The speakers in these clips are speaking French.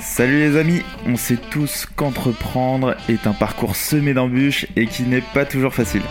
Salut les amis, on sait tous qu'entreprendre est un parcours semé d'embûches et qui n'est pas toujours facile.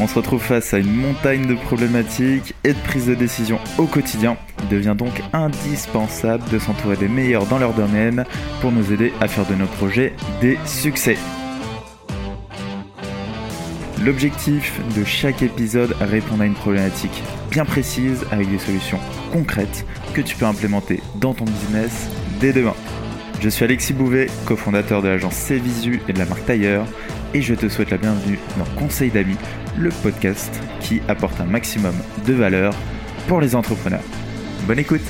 On se retrouve face à une montagne de problématiques et de prises de décision au quotidien. Il devient donc indispensable de s'entourer des meilleurs dans leur domaine pour nous aider à faire de nos projets des succès. L'objectif de chaque épisode répondre à une problématique bien précise avec des solutions concrètes que tu peux implémenter dans ton business dès demain. Je suis Alexis Bouvet, cofondateur de l'agence Cvisu et de la marque Tailleur, et je te souhaite la bienvenue dans Conseil d'amis, le podcast qui apporte un maximum de valeur pour les entrepreneurs. Bonne écoute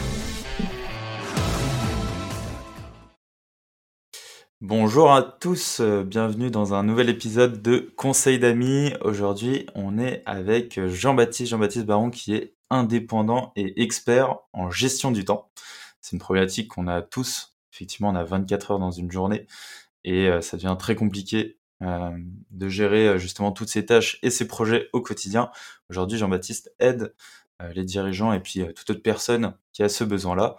Bonjour à tous, euh, bienvenue dans un nouvel épisode de Conseil d'amis. Aujourd'hui, on est avec Jean-Baptiste, Jean-Baptiste Baron qui est indépendant et expert en gestion du temps. C'est une problématique qu'on a tous. Effectivement, on a 24 heures dans une journée et euh, ça devient très compliqué euh, de gérer justement toutes ces tâches et ces projets au quotidien. Aujourd'hui, Jean-Baptiste aide les dirigeants et puis toute autre personne qui a ce besoin-là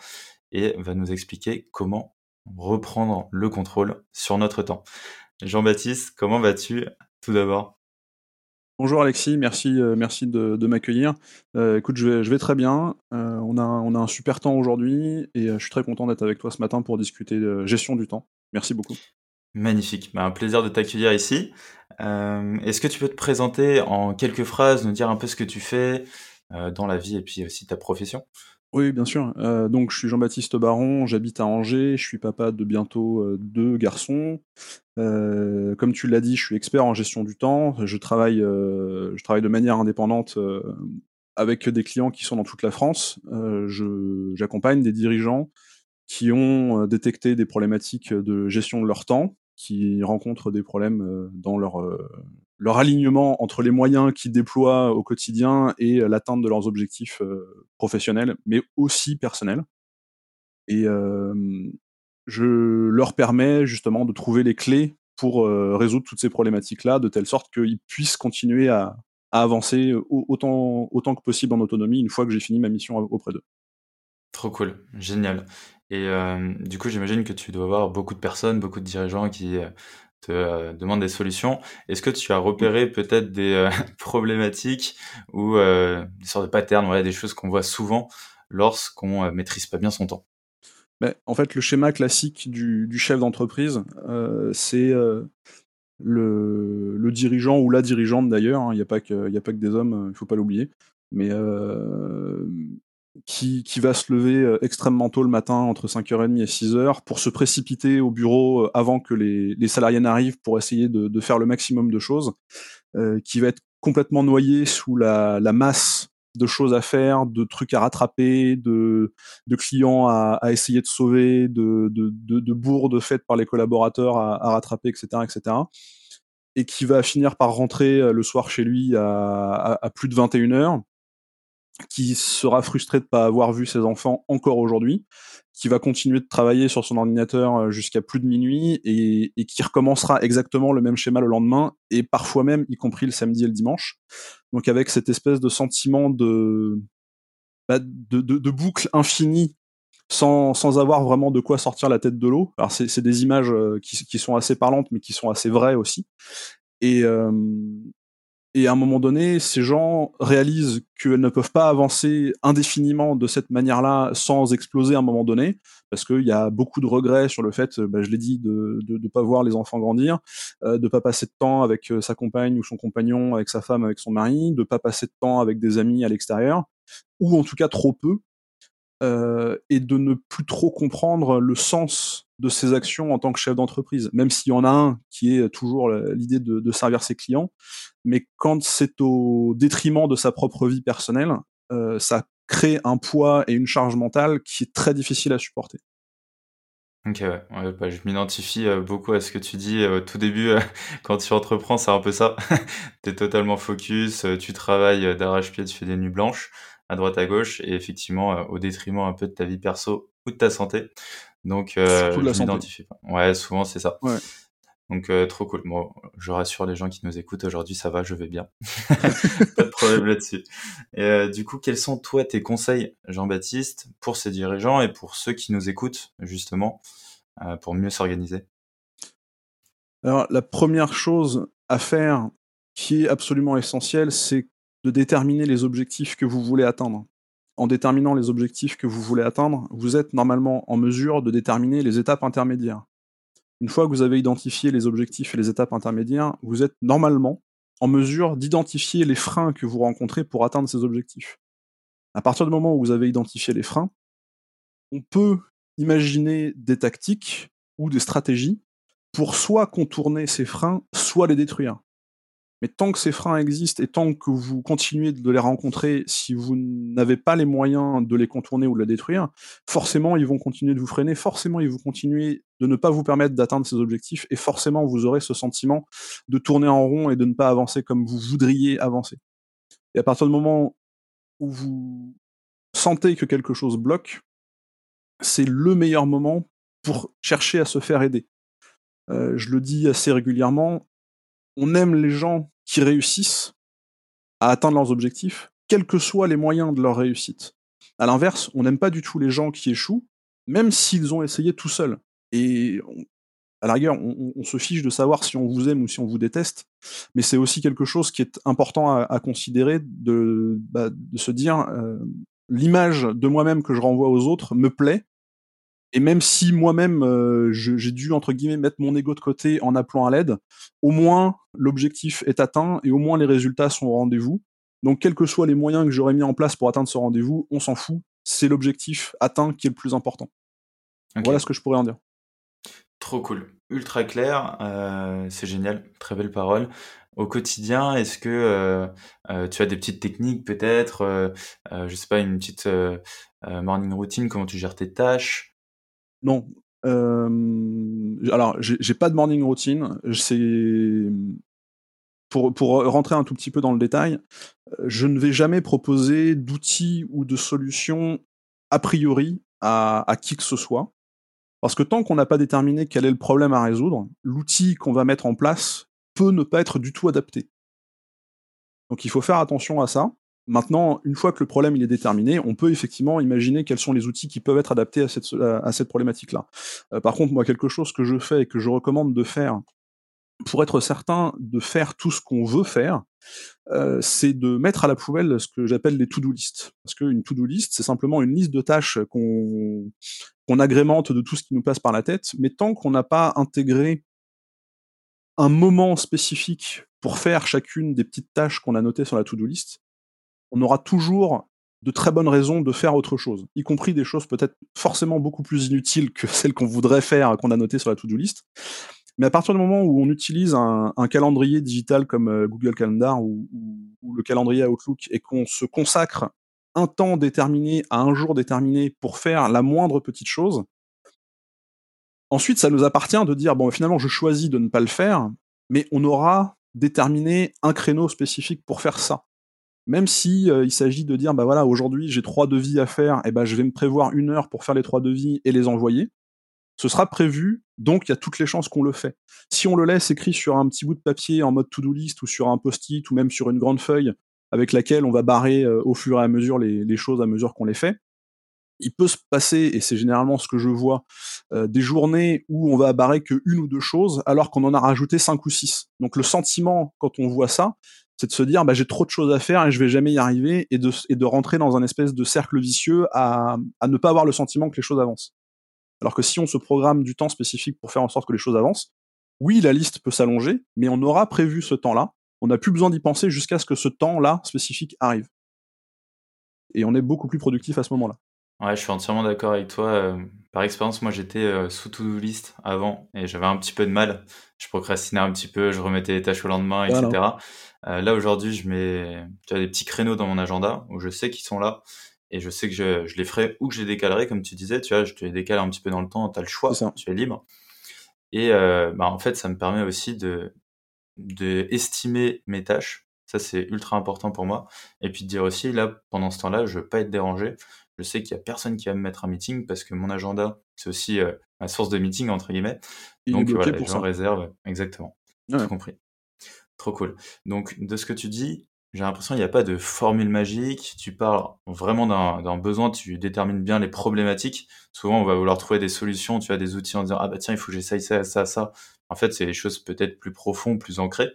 et va nous expliquer comment reprendre le contrôle sur notre temps. Jean-Baptiste, comment vas-tu tout d'abord? Bonjour Alexis, merci, euh, merci de, m'accueillir. Euh, écoute, je vais, je vais, très bien. Euh, on, a, on a un super temps aujourd'hui et je suis très content d'être avec toi ce matin pour discuter de gestion du temps. Merci beaucoup. Magnifique, bah, un plaisir de t'accueillir ici. Est-ce que tu peux te présenter en quelques phrases, nous dire un peu ce que tu fais dans la vie et puis aussi ta profession? Oui, bien sûr. Euh, donc, je suis Jean-Baptiste Baron, j'habite à Angers, je suis papa de bientôt euh, deux garçons. Euh, comme tu l'as dit, je suis expert en gestion du temps. Je travaille, je travaille de manière indépendante avec des clients qui sont dans toute la France. J'accompagne des dirigeants qui ont détecté des problématiques de gestion de leur temps, qui rencontrent des problèmes dans leur leur alignement entre les moyens qu'ils déploient au quotidien et l'atteinte de leurs objectifs professionnels, mais aussi personnels. Et je leur permets justement de trouver les clés pour résoudre toutes ces problématiques-là, de telle sorte qu'ils puissent continuer à, avancer autant, autant que possible en autonomie une fois que j'ai fini ma mission auprès d'eux. Trop cool, génial. Et du coup, j'imagine que tu dois avoir beaucoup de personnes, beaucoup de dirigeants qui te euh, demande des solutions. Est-ce que tu as repéré peut-être des euh, problématiques ou euh, des sortes de patterns, voilà, des choses qu'on voit souvent lorsqu'on maîtrise pas bien son temps? Ben, En fait, le schéma classique du, chef d'entreprise, c'est le, le, dirigeant ou la dirigeante d'ailleurs, hein, il n'y a, a pas que des hommes, il ne faut pas l'oublier, mais qui, qui, va se lever euh, extrêmement tôt le matin, entre 5h30 et 6h, pour se précipiter au bureau euh, avant que les, les salariés n'arrivent pour essayer de, de, faire le maximum de choses, euh, qui va être complètement noyé sous la, la, masse de choses à faire, de trucs à rattraper, de, de clients à, à, essayer de sauver, de, de, de, bourdes faites par les collaborateurs à, à, rattraper, etc., etc. Et qui va finir par rentrer euh, le soir chez lui à, à, à plus de 21 heures qui sera frustré de ne pas avoir vu ses enfants encore aujourd'hui, qui va continuer de travailler sur son ordinateur euh, jusqu'à plus de minuit et, qui recommencera exactement le même schéma le lendemain et parfois même y compris le samedi et le dimanche. Donc avec cette espèce de sentiment de, bah, de, boucle infinie sans, sans avoir vraiment de quoi sortir la tête de l'eau. Alors c'est des images euh, qui, qui, sont assez parlantes mais qui sont assez vraies aussi. Et, euh, et à un moment donné, ces gens réalisent qu'elles ne peuvent pas avancer indéfiniment de cette manière-là sans exploser à un moment donné, parce qu'il y a beaucoup de regrets sur le fait, bah, je l'ai dit, de ne pas voir les enfants grandir, euh, de pas passer de temps avec euh, sa compagne ou son compagnon, avec sa femme, avec son mari, de pas passer de temps avec des amis à l'extérieur, ou en tout cas trop peu, euh, et de ne plus trop comprendre le sens de ses actions en tant que chef d'entreprise, même s'il y en a un qui est toujours l'idée de, servir ses clients, mais quand c'est au détriment de sa propre vie personnelle, euh, ça crée un poids et une charge mentale qui est très difficile à supporter. Ok, ouais, bah, je m'identifie euh, beaucoup à ce que tu dis au tout début, quand tu entreprends, c'est un peu ça. tu es totalement focus, tu travailles d'arrache-pied, tu fais des nuits blanches à droite à gauche et effectivement euh, au détriment un peu de ta vie perso ou de ta santé. Donc euh, je m'identifie pas. Ouais, souvent c'est ça. Donc trop cool. Moi, je rassure les gens qui nous écoutent aujourd'hui, ça va, je vais bien. Pas de problème là-dessus. Et du coup, quels sont toi tes conseils, Jean-Baptiste, pour ces dirigeants et pour ceux qui nous écoutent justement, pour mieux s'organiser? Alors la première chose à faire, qui est absolument essentielle, c'est de déterminer les objectifs que vous voulez atteindre. En déterminant les objectifs que vous voulez atteindre, vous êtes normalement en mesure de déterminer les étapes intermédiaires. Une fois que vous avez identifié les objectifs et les étapes intermédiaires, vous êtes normalement en mesure d'identifier les freins que vous rencontrez pour atteindre ces objectifs. À partir du moment où vous avez identifié les freins, on peut imaginer des tactiques ou des stratégies pour soit contourner ces freins, soit les détruire. Mais tant que ces freins existent et tant que vous continuez de les rencontrer, si vous n'avez pas les moyens de les contourner ou de les détruire, forcément ils vont continuer de vous freiner, forcément ils vont continuer de ne pas vous permettre d'atteindre ces objectifs, et forcément vous aurez ce sentiment de tourner en rond et de ne pas avancer comme vous voudriez avancer. Et à partir du moment où vous sentez que quelque chose bloque, c'est le meilleur moment pour chercher à se faire aider. Euh, je le dis assez régulièrement, on aime les gens qui réussissent à atteindre leurs objectifs, quels que soient les moyens de leur réussite. À l'inverse, on n'aime pas du tout les gens qui échouent, même s'ils ont essayé tout seuls. Et à la rigueur, on, se fiche de savoir si on vous aime ou si on vous déteste, mais c'est aussi quelque chose qui est important à, considérer, de, bah, de, se dire euh, l'image de moi-même que je renvoie aux autres me plaît, et même si moi-même, euh, j'ai dû, entre guillemets, mettre mon ego de côté en appelant à l'aide, au moins l'objectif est atteint et au moins les résultats sont au rendez-vous. Donc, quels que soient les moyens que j'aurais mis en place pour atteindre ce rendez-vous, on s'en fout. C'est l'objectif atteint qui est le plus important. Voilà ce que je pourrais en dire. Trop cool. Ultra clair. Euh, c'est génial. Très belle parole. Au quotidien, est-ce que euh, tu as des petites techniques peut-être Je sais pas, une petite morning routine, comment tu gères tes tâches non. alors, j'ai pas de morning routine. C'est pour, pour rentrer un tout petit peu dans le détail, je ne vais jamais proposer d'outils ou de solutions a priori à, à qui que ce soit. Parce que tant qu'on n'a pas déterminé quel est le problème à résoudre, l'outil qu'on va mettre en place peut ne pas être du tout adapté. Donc il faut faire attention à ça. Maintenant, une fois que le problème il est déterminé, on peut effectivement imaginer quels sont les outils qui peuvent être adaptés à cette, à cette problématique-là. Euh, par contre, moi, quelque chose que je fais et que je recommande de faire pour être certain de faire tout ce qu'on veut faire, euh, c'est de mettre à la poubelle ce que j'appelle les to-do list. Parce qu'une to-do list, c'est simplement une liste de tâches qu'on qu'on agrémente de tout ce qui nous passe par la tête, mais tant qu'on n'a pas intégré un moment spécifique pour faire chacune des petites tâches qu'on a notées sur la to-do list, on aura toujours de très bonnes raisons de faire autre chose, y compris des choses peut-être forcément beaucoup plus inutiles que celles qu'on voudrait faire, qu'on a notées sur la to-do list. Mais à partir du moment où on utilise un, calendrier digital comme euh, Google Calendar ou, le calendrier Outlook et qu'on se consacre un temps déterminé à un jour déterminé pour faire la moindre petite chose, ensuite ça nous appartient de dire bon finalement je choisis de ne pas le faire, mais on aura déterminé un créneau spécifique pour faire ça même si euh, il s'agit de dire bah voilà aujourd'hui j'ai trois devis à faire et ben je vais me prévoir une heure pour faire les trois devis et les envoyer ce sera prévu donc il y a toutes les chances qu'on le fait si on le laisse écrit sur un petit bout de papier en mode to-do list ou sur un post-it ou même sur une grande feuille avec laquelle on va barrer euh, au fur et à mesure les, les choses à mesure qu'on les fait il peut se passer, et c'est généralement ce que je vois, euh, des journées où on va barrer que une ou deux choses, alors qu'on en a rajouté cinq ou six. Donc le sentiment, quand on voit ça, c'est de se dire bah, j'ai trop de choses à faire et je vais jamais y arriver et de, et de rentrer dans un espèce de cercle vicieux à, à ne pas avoir le sentiment que les choses avancent. Alors que si on se programme du temps spécifique pour faire en sorte que les choses avancent, oui, la liste peut s'allonger, mais on aura prévu ce temps-là, on n'a plus besoin d'y penser jusqu'à ce que ce temps-là spécifique arrive. Et on est beaucoup plus productif à ce moment-là. Ouais, je suis entièrement d'accord avec toi. Euh, par expérience, moi j'étais euh, sous to-do list avant et j'avais un petit peu de mal. Je procrastinais un petit peu, je remettais les tâches au lendemain, etc. Euh, là aujourd'hui, je mets tu as des petits créneaux dans mon agenda où je sais qu'ils sont là et je sais que je, je les ferai ou que je les décalerai, comme tu disais. Tu vois, je te les décale un petit peu dans le temps, tu as le choix, tu es libre. Et bah, en fait, ça me permet aussi de, de estimer mes tâches. Ça, c'est ultra important pour moi. Et puis de dire aussi, là, pendant ce temps-là, je veux pas être dérangé je sais qu'il y a personne qui va me mettre un meeting parce que mon agenda, c'est aussi euh, ma source de meeting, entre guillemets. Donc, voilà, pour j'en réserve. Exactement. Ouais. compris. Trop cool. Donc, de ce que tu dis, j'ai l'impression qu'il n'y a pas de formule magique. Tu parles vraiment d'un besoin, tu détermines bien les problématiques. Souvent, on va vouloir trouver des solutions, tu as des outils en disant Ah bah tiens, il faut que j'essaye ça, ça, ça. En fait, c'est des choses peut-être plus profondes, plus ancrées.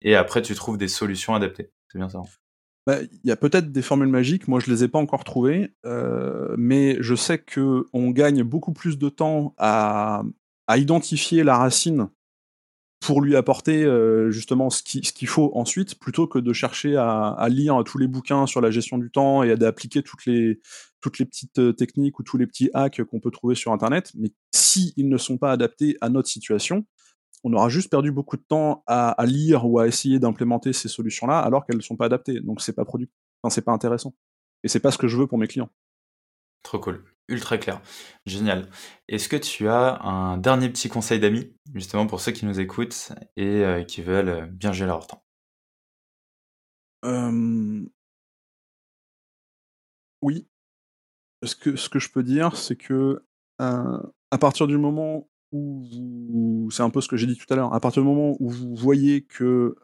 Et après, tu trouves des solutions adaptées. C'est bien ça. Hein. Bah, il y a peut-être des formules magiques, moi je les ai pas encore trouvées, euh, mais je sais que on gagne beaucoup plus de temps à, identifier la racine pour lui apporter euh, justement ce qu'il faut ensuite, plutôt que de chercher à, lire tous les bouquins sur la gestion du temps et d'appliquer toutes les, toutes les petites euh, techniques ou tous les petits hacks qu'on peut trouver sur Internet. Mais si ils ne sont pas adaptés à notre situation, on aura juste perdu beaucoup de temps à, à lire ou à essayer d'implémenter ces solutions-là alors qu'elles ne sont pas adaptées. Donc c'est pas produit, enfin, c'est pas intéressant. Et c'est pas ce que je veux pour mes clients. Trop cool ultra clair. Génial. Est-ce que tu as un dernier petit conseil d'amis, justement pour ceux qui nous écoutent et euh, qui veulent euh, bien gérer leur temps? Oui. Ce que, ce que je peux dire, c'est que euh, à partir du moment où c'est un peu ce que j'ai dit tout à l'heure, à partir du moment où vous voyez que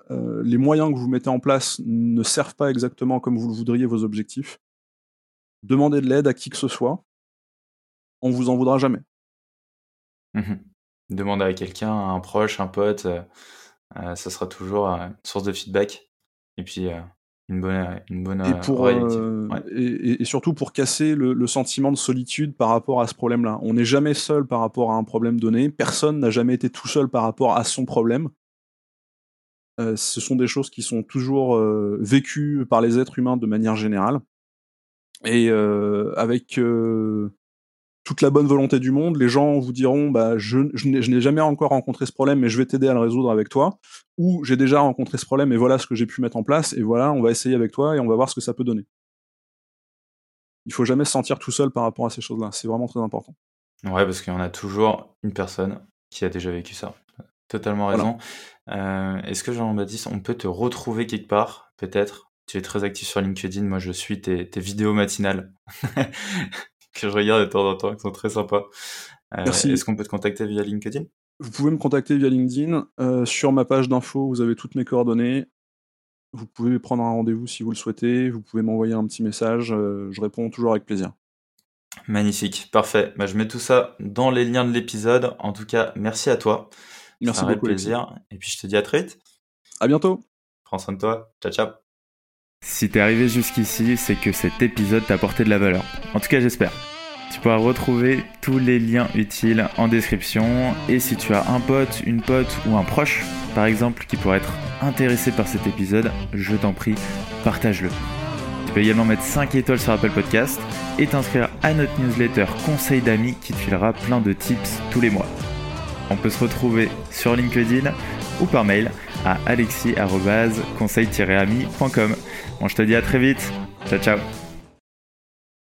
les moyens que vous mettez en place ne servent pas exactement comme vous le voudriez vos objectifs, demandez de l'aide à qui que ce soit on vous en voudra jamais. Mmh Demandez à quelqu'un, à un proche, un pote, euh, euh, ça sera toujours une source de feedback. Et puis une bonne, une bonne et, pour, et, surtout pour casser le, sentiment de solitude par rapport à ce problème-là. On n'est jamais seul par rapport à un problème donné. Personne n'a jamais été tout seul par rapport à son problème. ce sont des choses qui sont toujours vécues par les êtres humains de manière générale. Et avec toute la bonne volonté du monde, les gens vous diront bah, je, je n'ai jamais encore rencontré ce problème, mais je vais t'aider à le résoudre avec toi, ou j'ai déjà rencontré ce problème et voilà ce que j'ai pu mettre en place, et voilà, on va essayer avec toi et on va voir ce que ça peut donner. Il faut jamais se sentir tout seul par rapport à ces choses-là, c'est vraiment très important. Ouais, parce qu'il y en a toujours une personne qui a déjà vécu ça. Totalement raison. Euh, est-ce que Jean-Baptiste, on peut te retrouver quelque part, peut-être? Tu es très actif sur LinkedIn, moi je suis tes, tes vidéos matinales. que je regarde de temps en temps, qui sont très sympas. Euh, Merci. Est-ce qu'on peut te contacter via LinkedIn? Vous pouvez me contacter via LinkedIn. Euh, sur ma page d'info, vous avez toutes mes coordonnées. Vous pouvez prendre un rendez-vous si vous le souhaitez. Vous pouvez m'envoyer un petit message. Euh, je réponds toujours avec plaisir. Magnifique, parfait. Bah, je mets tout ça dans les liens de l'épisode. En tout cas, merci à toi. Merci beaucoup. plaisir. Et puis je te dis à très vite. À bientôt. Prends soin de toi. Ciao, ciao. Si t'es arrivé jusqu'ici, c'est que cet épisode t'a apporté de la valeur. En tout cas, j'espère. Tu pourras retrouver tous les liens utiles en description. Et si tu as un pote, une pote ou un proche, par exemple, qui pourrait être intéressé par cet épisode, je t'en prie, partage-le. Tu peux également mettre 5 étoiles sur Apple Podcast et t'inscrire à notre newsletter Conseil d'amis qui te filera plein de tips tous les mois. On peut se retrouver sur LinkedIn ou par mail à alexis-conseil-ami.com. Bon, je te dis à très vite. Ciao, ciao.